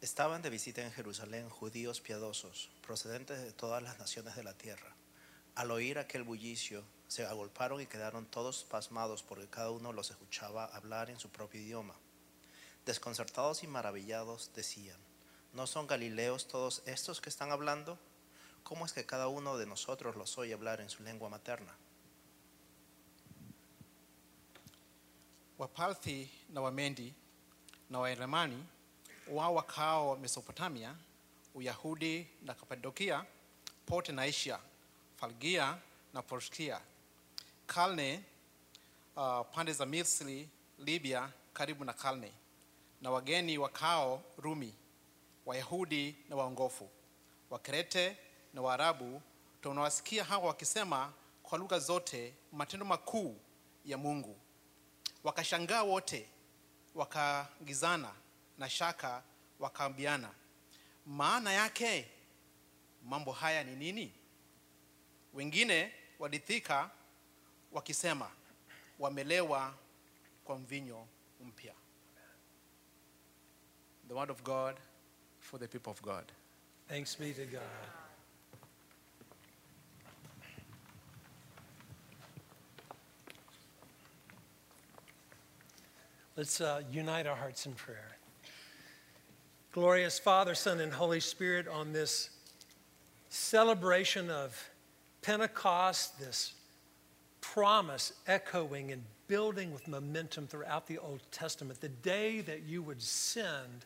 Estaban de visita en Jerusalén judíos piadosos, procedentes de todas las naciones de la tierra. Al oír aquel bullicio, se agolparon y quedaron todos pasmados porque cada uno los escuchaba hablar en su propio idioma. Desconcertados y maravillados decían, ¿no son galileos todos estos que están hablando? ¿Cómo es que cada uno de nosotros los oye hablar en su lengua materna? Wapalthi wao wakao Mesopotamia, Uyahudi na Kapadokia, pote na Asia, Falgia na Porkia, Kalne, uh, pande za Misri, Libya karibu na Kalne, na wageni wakao Rumi, Wayahudi na waongofu, Wakrete na Waarabu, tunawasikia hawa wakisema kwa lugha zote matendo makuu ya Mungu. Wakashangaa wote, wakaagizana na shaka, wakaambiana, maana yake mambo haya ni nini? Wengine walithika wakisema, wamelewa kwa mvinyo mpya. The word of God for the people of God. Thanks be to God. Let's uh, unite our hearts in prayer. Glorious Father, Son, and Holy Spirit, on this celebration of Pentecost, this promise echoing and building with momentum throughout the Old Testament, the day that you would send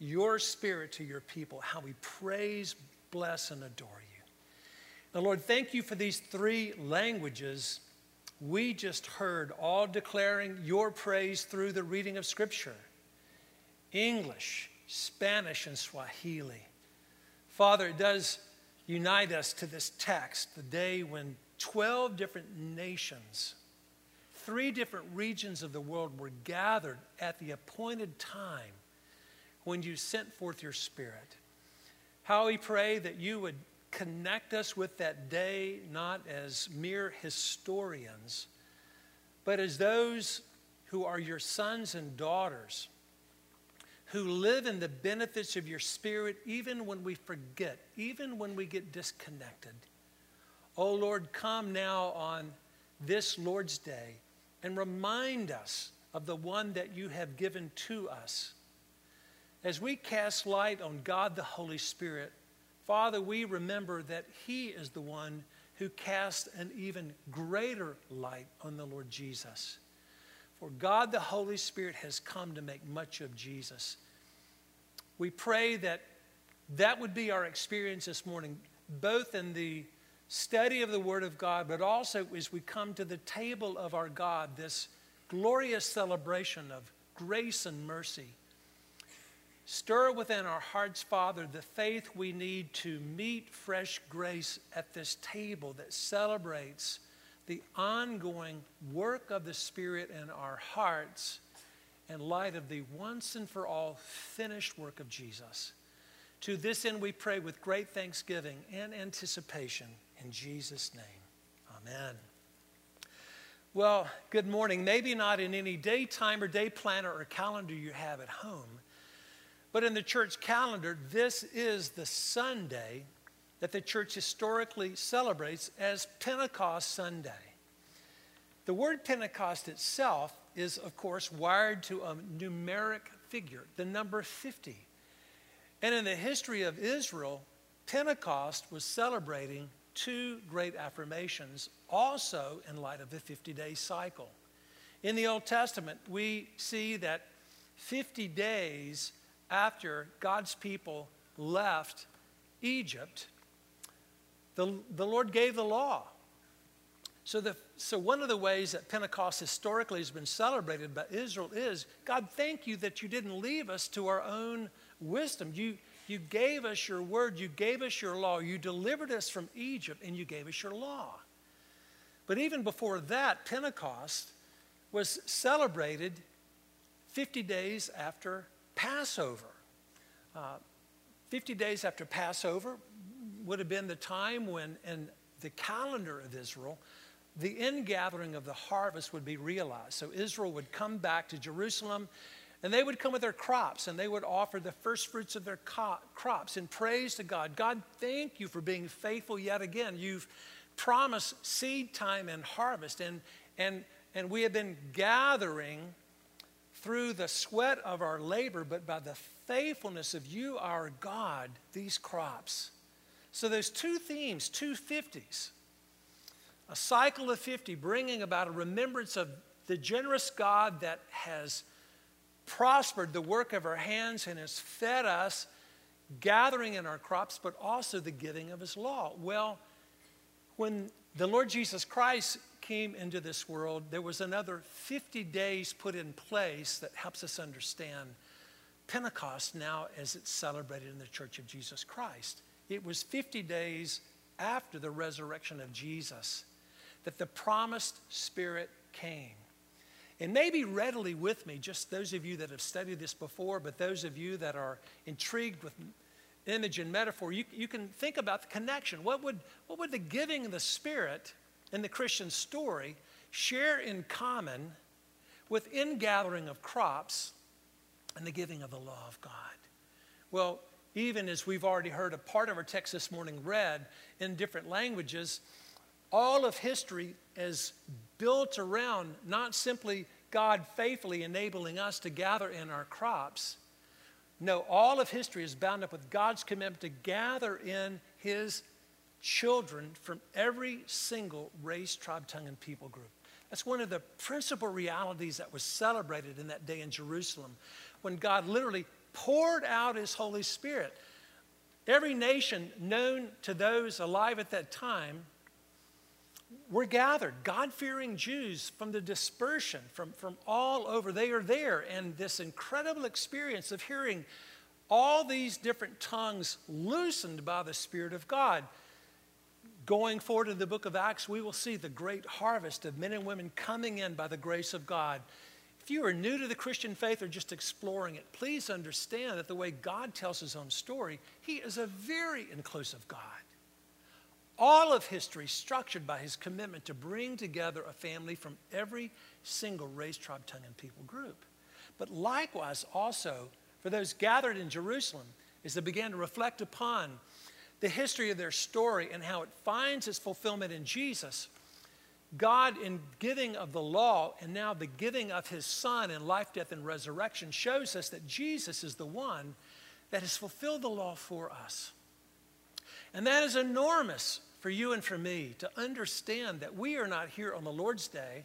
your spirit to your people, how we praise, bless, and adore you. Now, Lord, thank you for these three languages we just heard, all declaring your praise through the reading of Scripture English, Spanish, and Swahili. Father, it does unite us to this text, the day when 12 different nations, three different regions of the world were gathered at the appointed time when you sent forth your Spirit. How we pray that you would connect us with that day not as mere historians, but as those who are your sons and daughters, who live in the benefits of your Spirit even when we forget, even when we get disconnected. Oh Lord, come now on this Lord's Day and remind us of the one that you have given to us. As we cast light on God the Holy Spirit, Father, we remember that He is the one who casts an even greater light on the Lord Jesus. For God the Holy Spirit has come to make much of Jesus. We pray that that would be our experience this morning, both in the study of the Word of God, but also as we come to the table of our God, this glorious celebration of grace and mercy. Stir within our hearts, Father, the faith we need to meet fresh grace at this table that celebrates the ongoing work of the Spirit in our hearts in light of the once and for all finished work of Jesus. To this end, we pray with great thanksgiving and anticipation in Jesus' name. Amen. Well, good morning. Maybe not in any daytime or day planner or calendar you have at home. But in the church calendar, this is the Sunday that the church historically celebrates as Pentecost Sunday. The word Pentecost itself is, of course, wired to a numeric figure, the number 50. And in the history of Israel, Pentecost was celebrating two great affirmations, also in light of the 50 day cycle. In the Old Testament, we see that 50 days after God's people left Egypt, the, the Lord gave the law. So, the, so, one of the ways that Pentecost historically has been celebrated by Israel is God, thank you that you didn't leave us to our own wisdom. You, you gave us your word, you gave us your law, you delivered us from Egypt, and you gave us your law. But even before that, Pentecost was celebrated 50 days after Passover. Uh, 50 days after Passover would have been the time when, in the calendar of Israel, the ingathering of the harvest would be realized. So Israel would come back to Jerusalem and they would come with their crops and they would offer the first fruits of their co- crops in praise to God. God, thank you for being faithful yet again. You've promised seed time and harvest, and, and, and we have been gathering through the sweat of our labor, but by the faithfulness of you, our God, these crops. So there's two themes, two 50s. A cycle of 50 bringing about a remembrance of the generous God that has prospered the work of our hands and has fed us, gathering in our crops, but also the giving of his law. Well, when the Lord Jesus Christ came into this world, there was another 50 days put in place that helps us understand Pentecost now as it's celebrated in the Church of Jesus Christ. It was 50 days after the resurrection of Jesus that the promised Spirit came. And maybe readily with me, just those of you that have studied this before, but those of you that are intrigued with image and metaphor, you, you can think about the connection. What would, what would the giving of the Spirit in the Christian story share in common with ingathering of crops and the giving of the law of God? Well, even as we've already heard a part of our text this morning read in different languages, all of history is built around not simply God faithfully enabling us to gather in our crops. No, all of history is bound up with God's commitment to gather in his children from every single race, tribe, tongue, and people group. That's one of the principal realities that was celebrated in that day in Jerusalem when God literally poured out his Holy Spirit. Every nation known to those alive at that time were gathered, God fearing Jews from the dispersion, from, from all over. They are there. And this incredible experience of hearing all these different tongues loosened by the Spirit of God. Going forward in the book of Acts, we will see the great harvest of men and women coming in by the grace of God. If you are new to the Christian faith or just exploring it, please understand that the way God tells his own story, he is a very inclusive God all of history structured by his commitment to bring together a family from every single race, tribe, tongue, and people group. But likewise, also, for those gathered in Jerusalem, as they began to reflect upon the history of their story and how it finds its fulfillment in Jesus, God, in giving of the law and now the giving of his Son in life, death, and resurrection, shows us that Jesus is the one that has fulfilled the law for us. And that is enormous for you and for me to understand that we are not here on the Lord's Day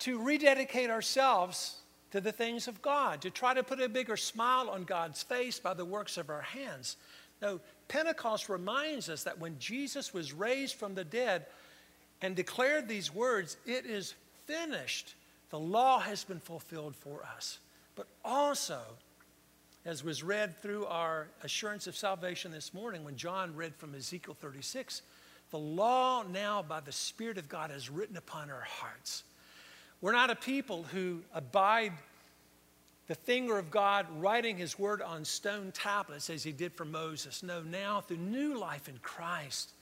to rededicate ourselves to the things of God, to try to put a bigger smile on God's face by the works of our hands. No, Pentecost reminds us that when Jesus was raised from the dead and declared these words, it is finished, the law has been fulfilled for us. But also, as was read through our assurance of salvation this morning when John read from Ezekiel 36, the law now by the Spirit of God is written upon our hearts. We're not a people who abide the finger of God writing his word on stone tablets as he did for Moses. No, now through new life in Christ,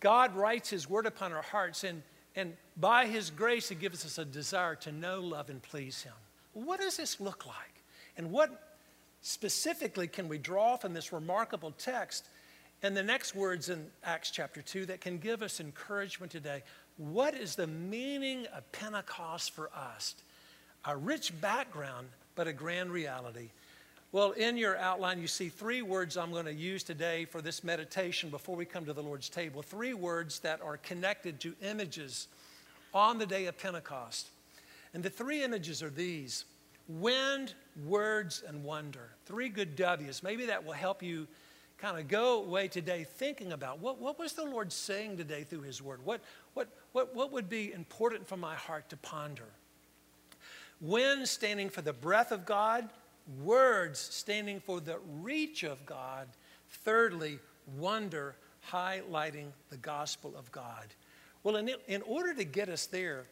God writes his word upon our hearts, and, and by his grace, he gives us a desire to know, love, and please him. What does this look like? And what specifically can we draw from this remarkable text and the next words in Acts chapter 2 that can give us encouragement today? What is the meaning of Pentecost for us? A rich background, but a grand reality. Well, in your outline, you see three words I'm going to use today for this meditation before we come to the Lord's table. Three words that are connected to images on the day of Pentecost. And the three images are these wind, words, and wonder. Three good W's. Maybe that will help you kind of go away today thinking about what, what was the Lord saying today through His Word? What, what, what, what would be important for my heart to ponder? Wind standing for the breath of God, words standing for the reach of God. Thirdly, wonder highlighting the gospel of God. Well, in, in order to get us there,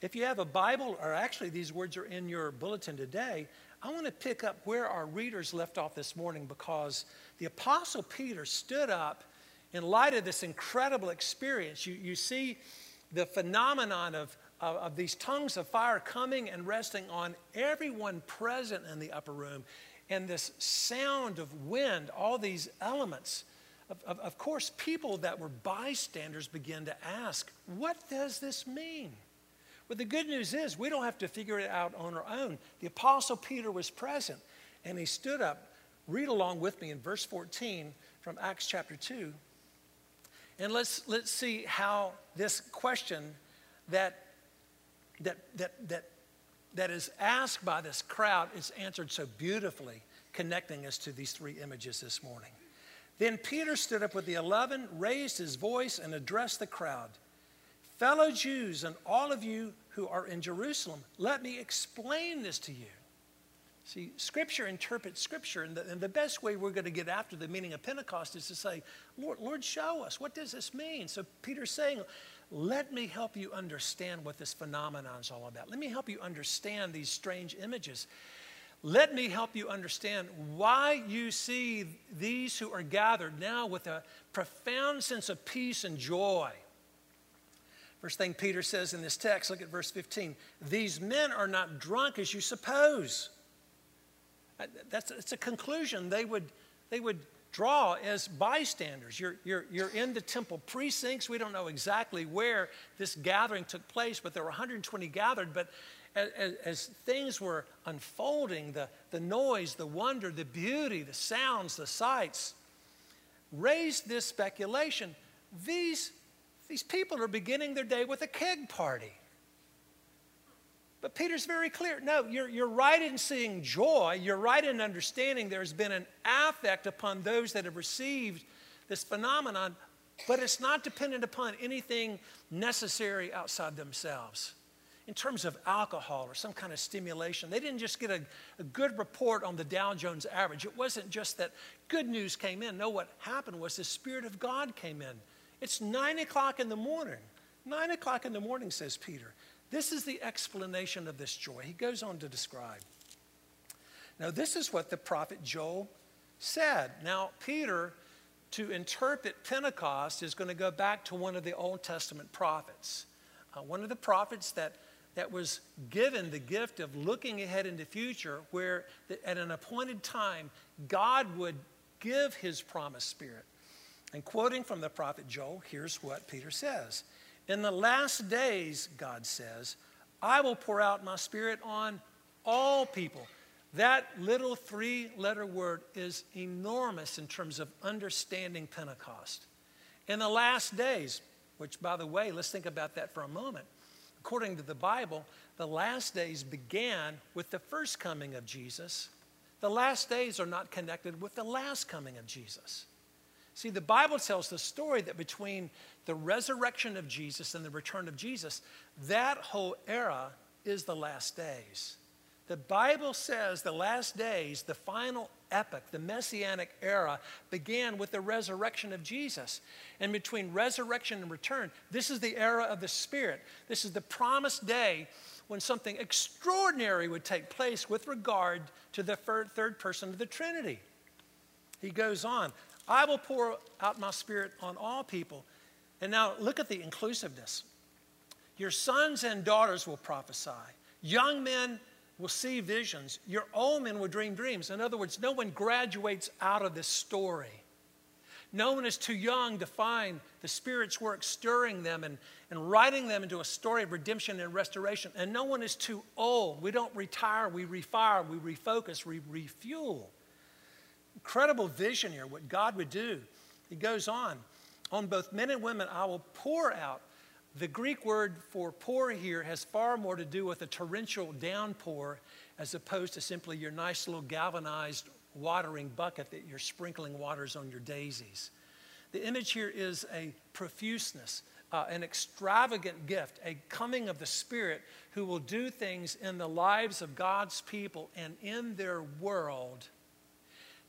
if you have a Bible, or actually these words are in your bulletin today, I want to pick up where our readers left off this morning because the Apostle Peter stood up in light of this incredible experience. You, you see the phenomenon of, of, of these tongues of fire coming and resting on everyone present in the upper room, and this sound of wind, all these elements. Of, of, of course, people that were bystanders begin to ask, What does this mean? But the good news is, we don't have to figure it out on our own. The Apostle Peter was present, and he stood up. Read along with me in verse 14 from Acts chapter 2. And let's, let's see how this question that, that, that, that, that is asked by this crowd is answered so beautifully, connecting us to these three images this morning. Then Peter stood up with the eleven, raised his voice, and addressed the crowd Fellow Jews, and all of you who are in Jerusalem, let me explain this to you. See, Scripture interprets Scripture, and the, and the, best way we're going to get after the meaning of Pentecost is to say, Lord, Lord, show us. What does this mean? So Peter's saying, let me help you understand what this phenomenon is all about. Let me help you understand these strange images. Let me help you understand why you see these who are gathered now with a profound sense of peace and joy. First thing Peter says in this text, look at verse 15. These men are not drunk as you suppose. Uh, that's, that's a conclusion they would, they would draw as bystanders. You're, you're, you're in the temple precincts. We don't know exactly where this gathering took place, but there were 120 gathered. But as, as, things were unfolding, the, the noise, the wonder, the beauty, the sounds, the sights, raised this speculation. These, these people are beginning their day with a keg party. But Peter's very clear. No, you're, you're right in seeing joy. You're right in understanding there's been an affect upon those that have received this phenomenon, but it's not dependent upon anything necessary outside themselves in terms of alcohol or some kind of stimulation. They didn't just get a, a, good report on the Dow Jones average. It wasn't just that good news came in. No, what happened was the Spirit of God came in. It's nine o'clock in the morning. Nine o'clock in the morning, says Peter. This is the explanation of this joy. He goes on to describe. Now, this is what the prophet Joel said. Now, Peter, to interpret Pentecost, is going to go back to one of the Old Testament prophets. Uh, one of the prophets that that was given the gift of looking ahead into the future, where at an appointed time, God would give his promised spirit. And quoting from the prophet Joel, here's what Peter says In the last days, God says, I will pour out my spirit on all people. That little three letter word is enormous in terms of understanding Pentecost. In the last days, which, by the way, let's think about that for a moment according to the Bible, the last days began with the first coming of Jesus. The last days are not connected with the last coming of Jesus. See, the Bible tells the story that between the resurrection of Jesus and the return of Jesus, that whole era is the last days. The Bible says the last days, the final epoch, the messianic era, began with the resurrection of Jesus. And between resurrection and return, this is the era of the Spirit. This is the promised day when something extraordinary would take place with regard to the third person of the Trinity. He goes on, I will pour out my Spirit on all people. And now look at the inclusiveness. Your sons and daughters will prophesy, young men will see visions. Your old men will dream dreams. In other words, no one graduates out of this story. No one is too young to find the Spirit's work stirring them and, and writing them into a story of redemption and restoration. And no one is too old. We don't retire, we refire, we refocus, we refuel. Incredible vision here, what God would do. He goes on, on both men and women, I will pour out the Greek word for pour here has far more to do with a torrential downpour as opposed to simply your nice little galvanized watering bucket that you're sprinkling waters on your daisies. The image here is a profuseness, uh, an extravagant gift, a coming of the Spirit who will do things in the lives of God's people and in their world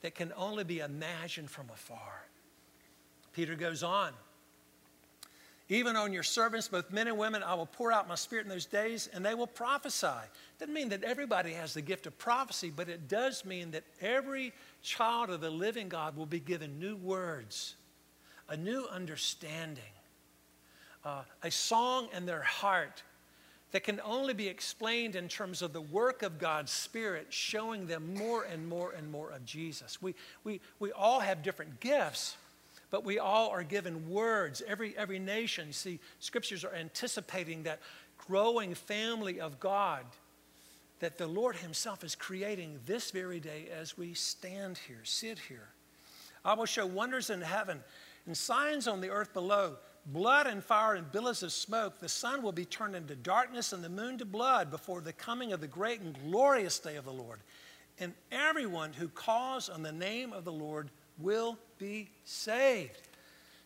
that can only be imagined from afar. Peter goes on. Even on your servants, both men and women, I will pour out my spirit in those days, and they will prophesy. Doesn't mean that everybody has the gift of prophecy, but it does mean that every child of the living God will be given new words, a new understanding, uh, a song in their heart that can only be explained in terms of the work of God's Spirit showing them more and more and more of Jesus. We, we, we all have different gifts, but we all are given words. Every, every nation, see, scriptures are anticipating that growing family of God that the Lord Himself is creating this very day as we stand here, sit here. I will show wonders in heaven and signs on the earth below blood and fire and billows of smoke. The sun will be turned into darkness and the moon to blood before the coming of the great and glorious day of the Lord. And everyone who calls on the name of the Lord will be saved.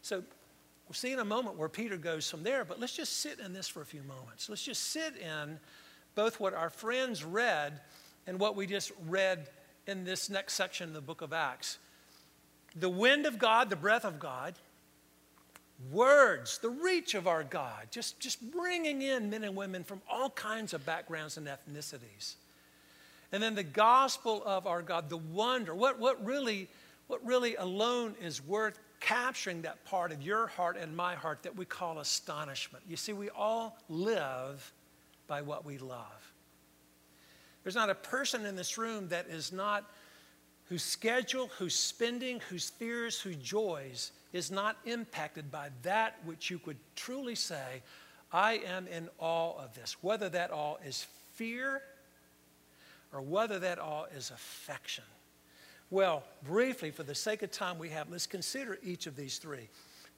So we'll see in a moment where Peter goes from there, but let's just sit in this for a few moments. Let's just sit in both what our friends read and what we just read in this next section of the book of Acts. The wind of God, the breath of God, words, the reach of our God, just, just bringing in men and women from all kinds of backgrounds and ethnicities. And then the gospel of our God, the wonder, what, what, really, what really alone is worth capturing that part of your heart and my heart that we call astonishment. You see, we all live by what we love. There's not a person in this room that is not, whose schedule, whose spending, whose fears, whose joys is not impacted by that which you could truly say, I am in awe of this. Whether that awe is fear or whether that awe is affection. Well, briefly, for the sake of time we have, let's consider each of these three.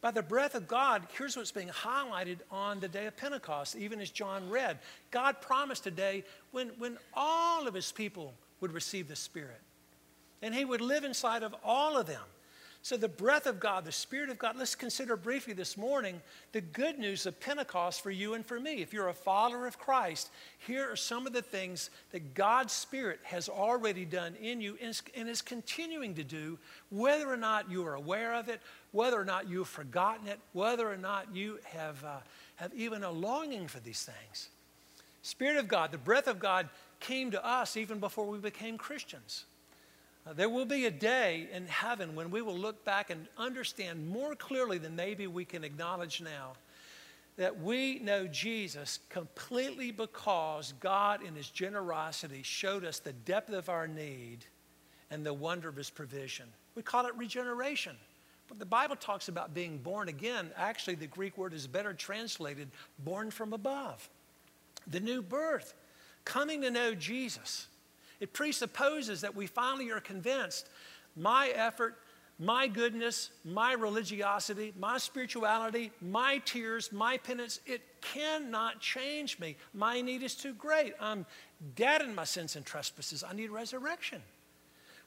By the breath of God, here's what's being highlighted on the day of Pentecost, even as John read. God promised a day when, when all of his people would receive the Spirit, and he would live inside of all of them. So, the breath of God, the Spirit of God, let's consider briefly this morning the good news of Pentecost for you and for me. If you're a follower of Christ, here are some of the things that God's Spirit has already done in you and is continuing to do, whether or not you are aware of it, whether or not you've forgotten it, whether or not you have, uh, have even a longing for these things. Spirit of God, the breath of God came to us even before we became Christians. Uh, there will be a day in heaven when we will look back and understand more clearly than maybe we can acknowledge now that we know Jesus completely because God, in His generosity, showed us the depth of our need and the wonder of His provision. We call it regeneration. But the Bible talks about being born again. Actually, the Greek word is better translated born from above. The new birth, coming to know Jesus. It presupposes that we finally are convinced my effort, my goodness, my religiosity, my spirituality, my tears, my penance, it cannot change me. My need is too great. I'm dead in my sins and trespasses. I need resurrection.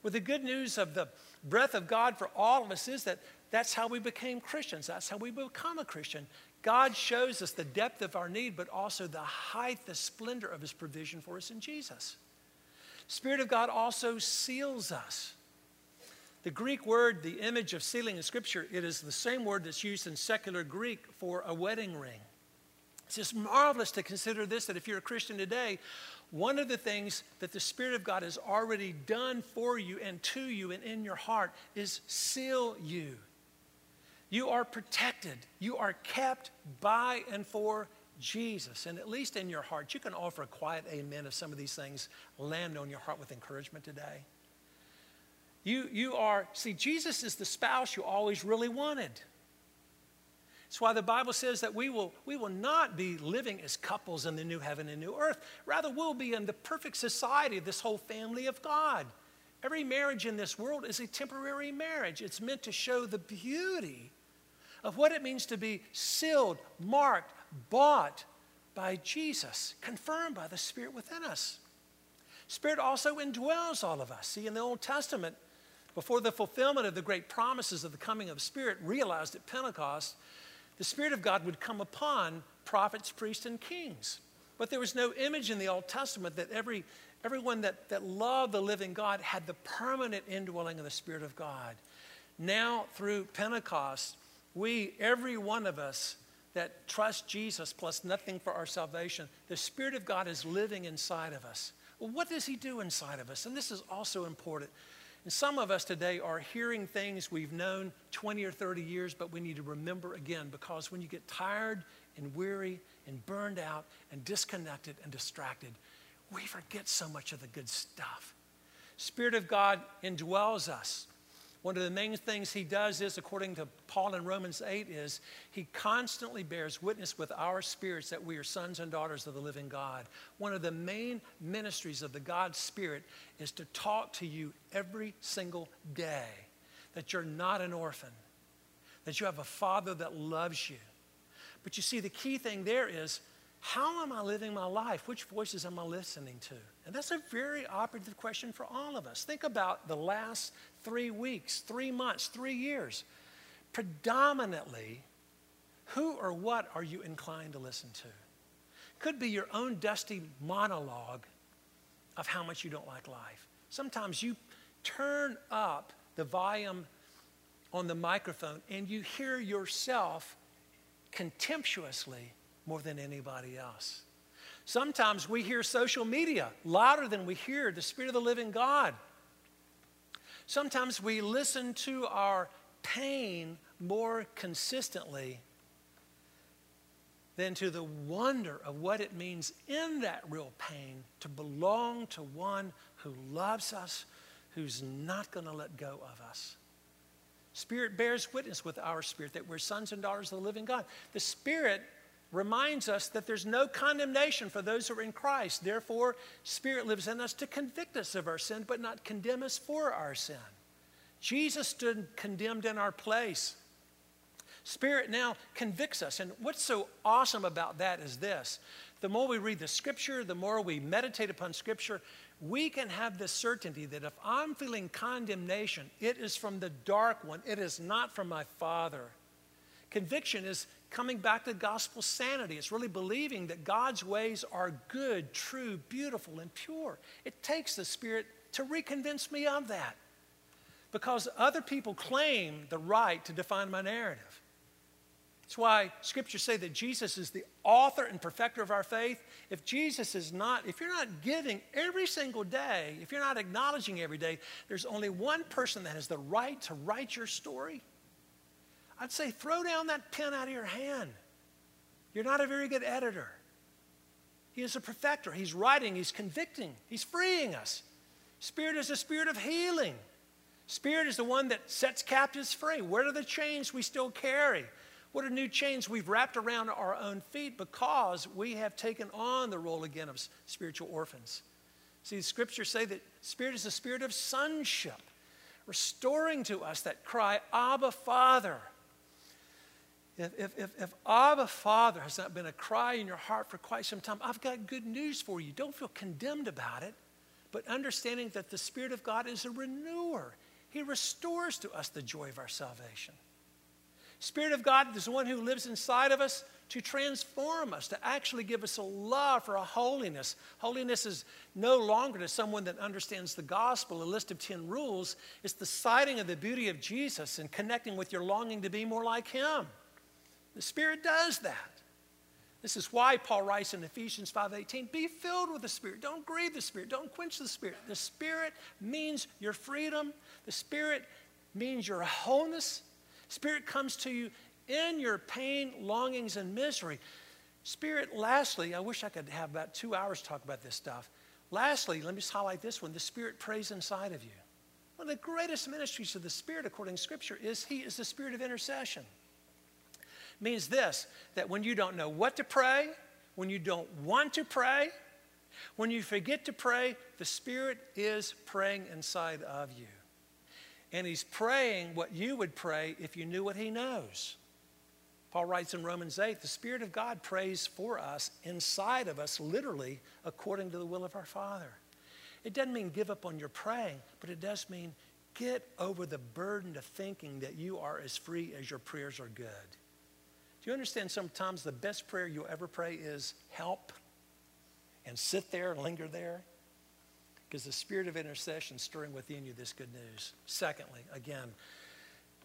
Well, the good news of the breath of God for all of us is that that's how we became Christians. That's how we become a Christian. God shows us the depth of our need, but also the height, the splendor of His provision for us in Jesus. Spirit of God also seals us. The Greek word, the image of sealing in Scripture, it is the same word that's used in secular Greek for a wedding ring. It's just marvelous to consider this that if you're a Christian today, one of the things that the Spirit of God has already done for you and to you and in your heart is seal you. You are protected, you are kept by and for Jesus. And at least in your heart, you can offer a quiet amen if some of these things land on your heart with encouragement today. You, you are, see, Jesus is the spouse you always really wanted. That's why the Bible says that we will, we will not be living as couples in the new heaven and new earth. Rather, we'll be in the perfect society of this whole family of God. Every marriage in this world is a temporary marriage. It's meant to show the beauty of what it means to be sealed, marked, bought by Jesus, confirmed by the Spirit within us. Spirit also indwells all of us. See, in the Old Testament, before the fulfillment of the great promises of the coming of the Spirit realized at Pentecost, the Spirit of God would come upon prophets, priests, and kings. But there was no image in the Old Testament that every, everyone that, that loved the living God had the permanent indwelling of the Spirit of God. Now, through Pentecost, we, every one of us that trust Jesus plus nothing for our salvation, the Spirit of God is living inside of us. Well, what does He do inside of us? And this is also important. And some of us today are hearing things we've known 20 or 30 years, but we need to remember again because when you get tired and weary and burned out and disconnected and distracted, we forget so much of the good stuff. Spirit of God indwells us. One of the main things he does is, according to Paul in Romans 8, is he constantly bears witness with our spirits that we are sons and daughters of the living God. One of the main ministries of the God Spirit is to talk to you every single day that you're not an orphan, that you have a father that loves you. But you see, the key thing there is how am I living my life? Which voices am I listening to? And that's a very operative question for all of us. Think about the last three weeks, three months, three years. Predominantly, who or what are you inclined to listen to? Could be your own dusty monologue of how much you don't like life. Sometimes you turn up the volume on the microphone and you hear yourself contemptuously more than anybody else. Sometimes we hear social media louder than we hear the Spirit of the living God. Sometimes we listen to our pain more consistently than to the wonder of what it means in that real pain to belong to one who loves us, who's not going to let go of us. Spirit bears witness with our spirit that we're sons and daughters of the living God. The Spirit reminds us that there's no condemnation for those who are in Christ. Therefore, Spirit lives in us to convict us of our sin, but not condemn us for our sin. Jesus stood condemned in our place. Spirit now convicts us. And what's so awesome about that is this the more we read the scripture, the more we meditate upon scripture, we can have the certainty that if I'm feeling condemnation, it is from the dark one, it is not from my Father. Conviction is coming back to gospel sanity. It's really believing that God's ways are good, true, beautiful, and pure. It takes the Spirit to reconvince me of that because other people claim the right to define my narrative. That's why scriptures say that Jesus is the author and perfecter of our faith. If Jesus is not, if you're not giving every single day, if you're not acknowledging every day, there's only one person that has the right to write your story I'd say throw down that pen out of your hand. You're not a very good editor. He is a perfecter. He's writing, he's convicting, he's freeing us. Spirit is a spirit of healing. Spirit is the one that sets captives free. What are the chains we still carry? What are new chains we've wrapped around our own feet because we have taken on the role again of spiritual orphans? See, the scriptures say that spirit is a spirit of sonship, restoring to us that cry, Abba, Father. If, if, if, Abba Father has not been a cry in your heart for quite some time, I've got good news for you. Don't feel condemned about it, but understanding that the Spirit of God is a renewer. He restores to us the joy of our salvation. Spirit of God is the one who lives inside of us to transform us, to actually give us a love for a holiness. Holiness is no longer to someone that understands the gospel, a list of 10 rules. It's the sighting of the beauty of Jesus and connecting with your longing to be more like Him. The Spirit does that. This is why Paul writes in Ephesians 5:18, "Be filled with the Spirit. Don't grieve the Spirit. Don't quench the Spirit. The Spirit means your freedom. The Spirit means your wholeness. Spirit comes to you in your pain, longings, and misery. Spirit, lastly, I wish I could have about two hours to talk about this stuff. Lastly, let me just highlight this one. The Spirit prays inside of you. One of the greatest ministries of the Spirit, according to Scripture, is He is the Spirit of intercession means this that when you don't know what to pray, when you don't want to pray, when you forget to pray, the Spirit is praying inside of you. And He's praying what you would pray if you knew what He knows. Paul writes in Romans 8 the Spirit of God prays for us inside of us, literally, according to the will of our Father. It doesn't mean give up on your praying, but it does mean get over the burden of thinking that you are as free as your prayers are good. Do you understand sometimes the best prayer you'll ever pray is help and sit there and linger there? Because the spirit of intercession stirring within you this good news. Secondly, again,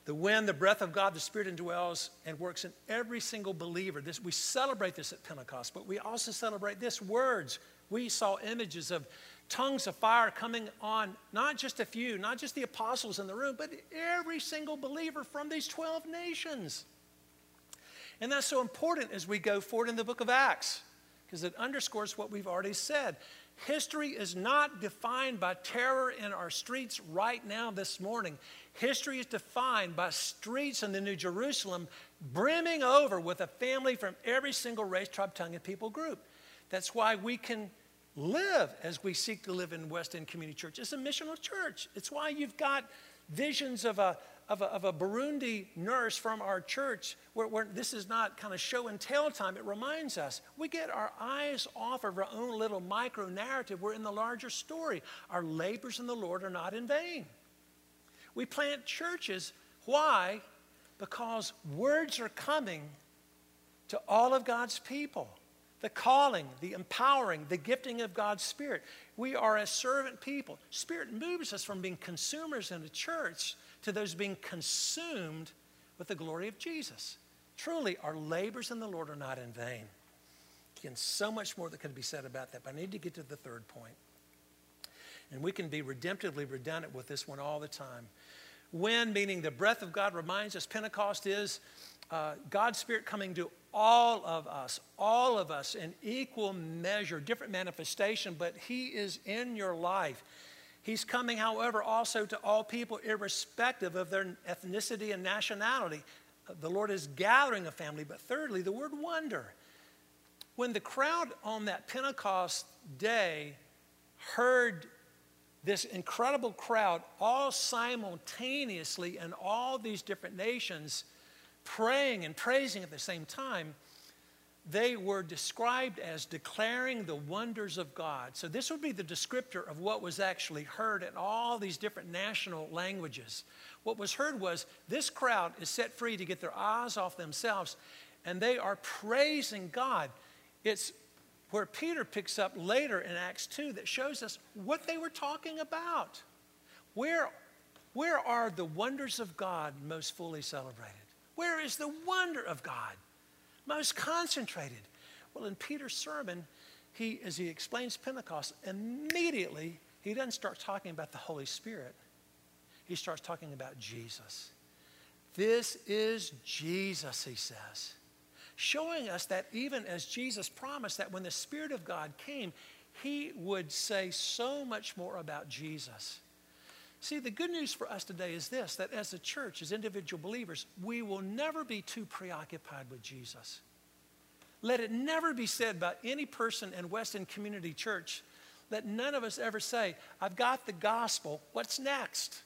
the wind, the breath of God, the Spirit indwells and works in every single believer. This, we celebrate this at Pentecost, but we also celebrate this words. We saw images of tongues of fire coming on not just a few, not just the apostles in the room, but every single believer from these 12 nations. And that's so important as we go forward in the book of Acts, because it underscores what we've already said. History is not defined by terror in our streets right now this morning. History is defined by streets in the New Jerusalem brimming over with a family from every single race, tribe, tongue, and people group. That's why we can live as we seek to live in West End Community Church. It's a missional church. It's why you've got visions of a, of a, of a Burundi nurse from our church where, where this is not kind of show and tell time. It reminds us we get our eyes off of our own little micro narrative. We're in the larger story. Our labors in the Lord are not in vain. We plant churches. Why? Because words are coming to all of God's people the calling, the empowering, the gifting of God's Spirit. We are a servant people. Spirit moves us from being consumers in the church to those being consumed with the glory of Jesus. Truly, our labors in the Lord are not in vain. Again, so much more that could be said about that, but I need to get to the third point. And we can be redemptively redundant with this one all the time. When, meaning the breath of God reminds us, Pentecost is uh, God's Spirit coming to all of us, all of us in equal measure, different manifestation, but He is in your life. He's coming, however, also to all people, irrespective of their ethnicity and nationality. Uh, the Lord is gathering a family. But thirdly, the word wonder. When the crowd on that Pentecost day heard this incredible crowd, all simultaneously in all these different nations, praying and praising at the same time, they were described as declaring the wonders of God. So, this would be the descriptor of what was actually heard in all these different national languages. What was heard was this crowd is set free to get their eyes off themselves, and they are praising God. It's where Peter picks up later in Acts 2 that shows us what they were talking about. Where, where are the wonders of God most fully celebrated? Where is the wonder of God? Most concentrated. Well, in Peter's sermon, he, as he explains Pentecost, immediately he doesn't start talking about the Holy Spirit. He starts talking about Jesus. This is Jesus, he says. Showing us that even as Jesus promised that when the Spirit of God came, he would say so much more about Jesus. See, the good news for us today is this that as a church, as individual believers, we will never be too preoccupied with Jesus. Let it never be said by any person in West End Community Church. that none of us ever say, I've got the gospel, what's next?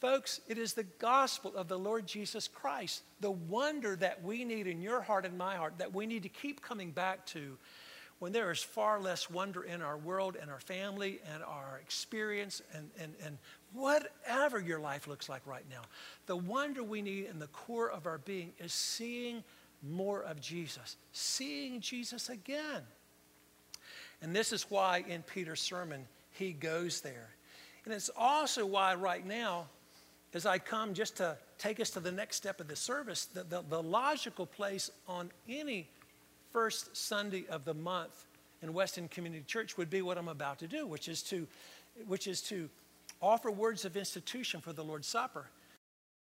Folks, it is the gospel of the Lord Jesus Christ, the wonder that we need in your heart and my heart, that we need to keep coming back to when there is far less wonder in our world and our family and our experience and, and, and whatever your life looks like right now. The wonder we need in the core of our being is seeing more of Jesus, seeing Jesus again. And this is why in Peter's sermon, he goes there. And it's also why right now, as I come just to take us to the next step of the service, the, the, the logical place on any first Sunday of the month in West End Community Church would be what I'm about to do, which is to, which is to offer words of institution for the Lord's Supper.